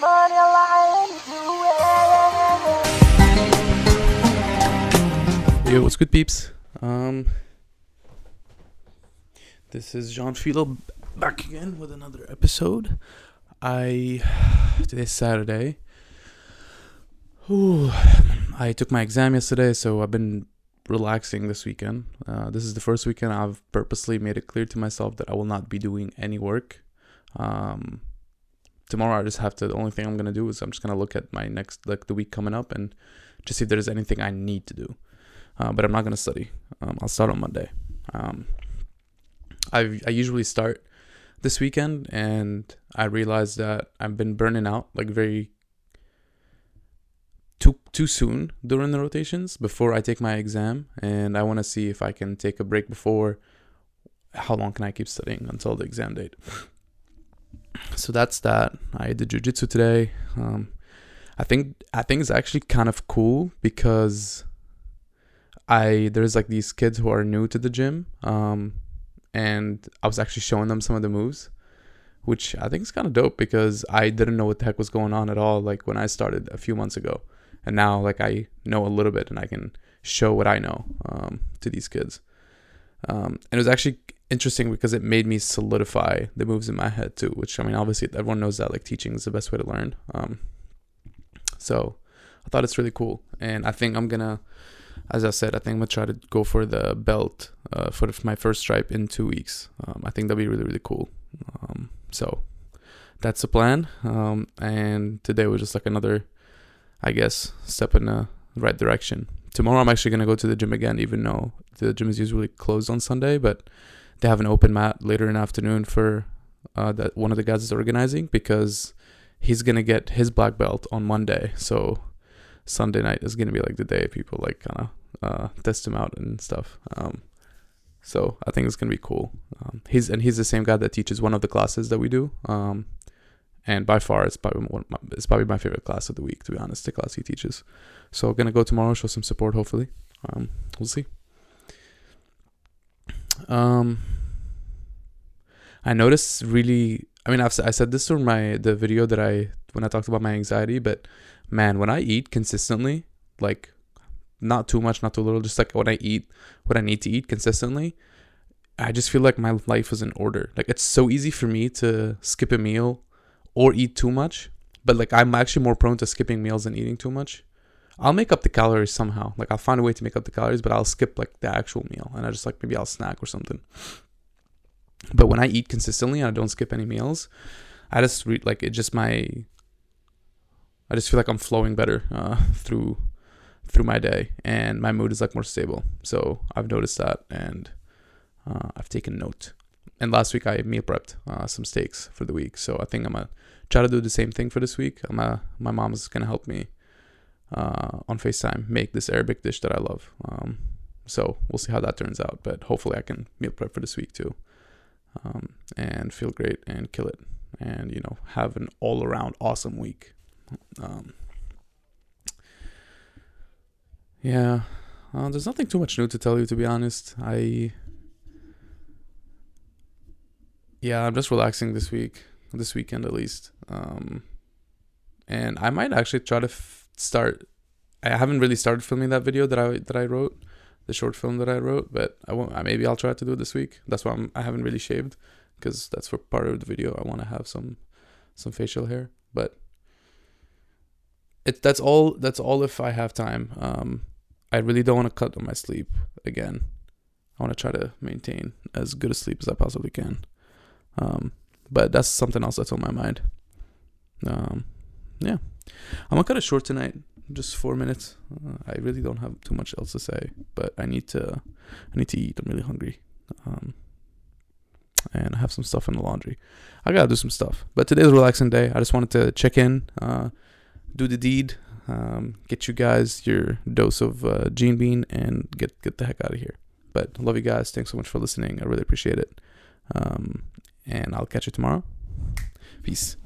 Yo, what's good, peeps? Um, this is Jean Philo back again with another episode. I today's Saturday. Ooh, I took my exam yesterday, so I've been relaxing this weekend. Uh, this is the first weekend I've purposely made it clear to myself that I will not be doing any work. Um, tomorrow I just have to. The only thing I'm gonna do is I'm just gonna look at my next like the week coming up and just see if there's anything I need to do. Uh, but I'm not gonna study. Um, I'll start on Monday. Um, I I usually start this weekend, and I realized that I've been burning out like very too too soon during the rotations before I take my exam, and I want to see if I can take a break before. How long can I keep studying until the exam date? So that's that. I did jujitsu today. Um, I think I think it's actually kind of cool because I there's like these kids who are new to the gym, um, and I was actually showing them some of the moves, which I think is kind of dope because I didn't know what the heck was going on at all. Like when I started a few months ago, and now like I know a little bit and I can show what I know um, to these kids. Um, and it was actually interesting because it made me solidify the moves in my head too. Which I mean, obviously everyone knows that like teaching is the best way to learn. Um, so I thought it's really cool, and I think I'm gonna as I said, I think I'm gonna try to go for the belt uh, for my first stripe in two weeks. Um, I think that'll be really really cool. Um, so that's the plan. Um, and today was just like another, I guess, step in the right direction. Tomorrow I'm actually gonna go to the gym again, even though the gym is usually closed on Sunday, but they have an open mat later in the afternoon for uh, that one of the guys is organizing because he's gonna get his black belt on Monday. So Sunday night is gonna be like the day people like kind of uh, test him out and stuff. Um, so I think it's gonna be cool. Um, he's and he's the same guy that teaches one of the classes that we do. Um, and by far, it's probably one my, it's probably my favorite class of the week. To be honest, the class he teaches. So I'm gonna go tomorrow, show some support. Hopefully, um, we'll see. Um, I noticed really. I mean, I've I said this in my the video that I when I talked about my anxiety, but man, when I eat consistently, like not too much, not too little, just like when I eat what I need to eat consistently, I just feel like my life is in order. Like it's so easy for me to skip a meal or eat too much, but like I'm actually more prone to skipping meals than eating too much. I'll make up the calories somehow. Like I'll find a way to make up the calories, but I'll skip like the actual meal and I just like maybe I'll snack or something. But when I eat consistently and I don't skip any meals, I just read like it just my I just feel like I'm flowing better uh, through through my day, and my mood is like more stable. So I've noticed that, and uh, I've taken note. And last week I meal prepped uh, some steaks for the week, so I think I'm gonna try to do the same thing for this week. I'm a, my mom's gonna help me uh, on Facetime make this Arabic dish that I love. Um, so we'll see how that turns out, but hopefully I can meal prep for this week too, um, and feel great and kill it, and you know have an all around awesome week. Um, yeah, uh, there's nothing too much new to tell you, to be honest. I, yeah, I'm just relaxing this week, this weekend at least. Um, and I might actually try to f- start. I haven't really started filming that video that I that I wrote, the short film that I wrote, but I won't. Maybe I'll try to do it this week. That's why I'm. I haven't really shaved, because that's for part of the video. I want to have some, some facial hair, but it that's all that's all if I have time. Um, I really don't want to cut on my sleep again. I want to try to maintain as good a sleep as I possibly can. Um, but that's something else that's on my mind. Um, yeah, I'm gonna cut it short tonight, just four minutes. Uh, I really don't have too much else to say, but I need to, I need to eat. I'm really hungry. Um, and I have some stuff in the laundry. I gotta do some stuff. But today's a relaxing day. I just wanted to check in. Uh, do the deed, um, get you guys your dose of uh, Gene Bean, and get get the heck out of here. But love you guys. Thanks so much for listening. I really appreciate it. Um, and I'll catch you tomorrow. Peace.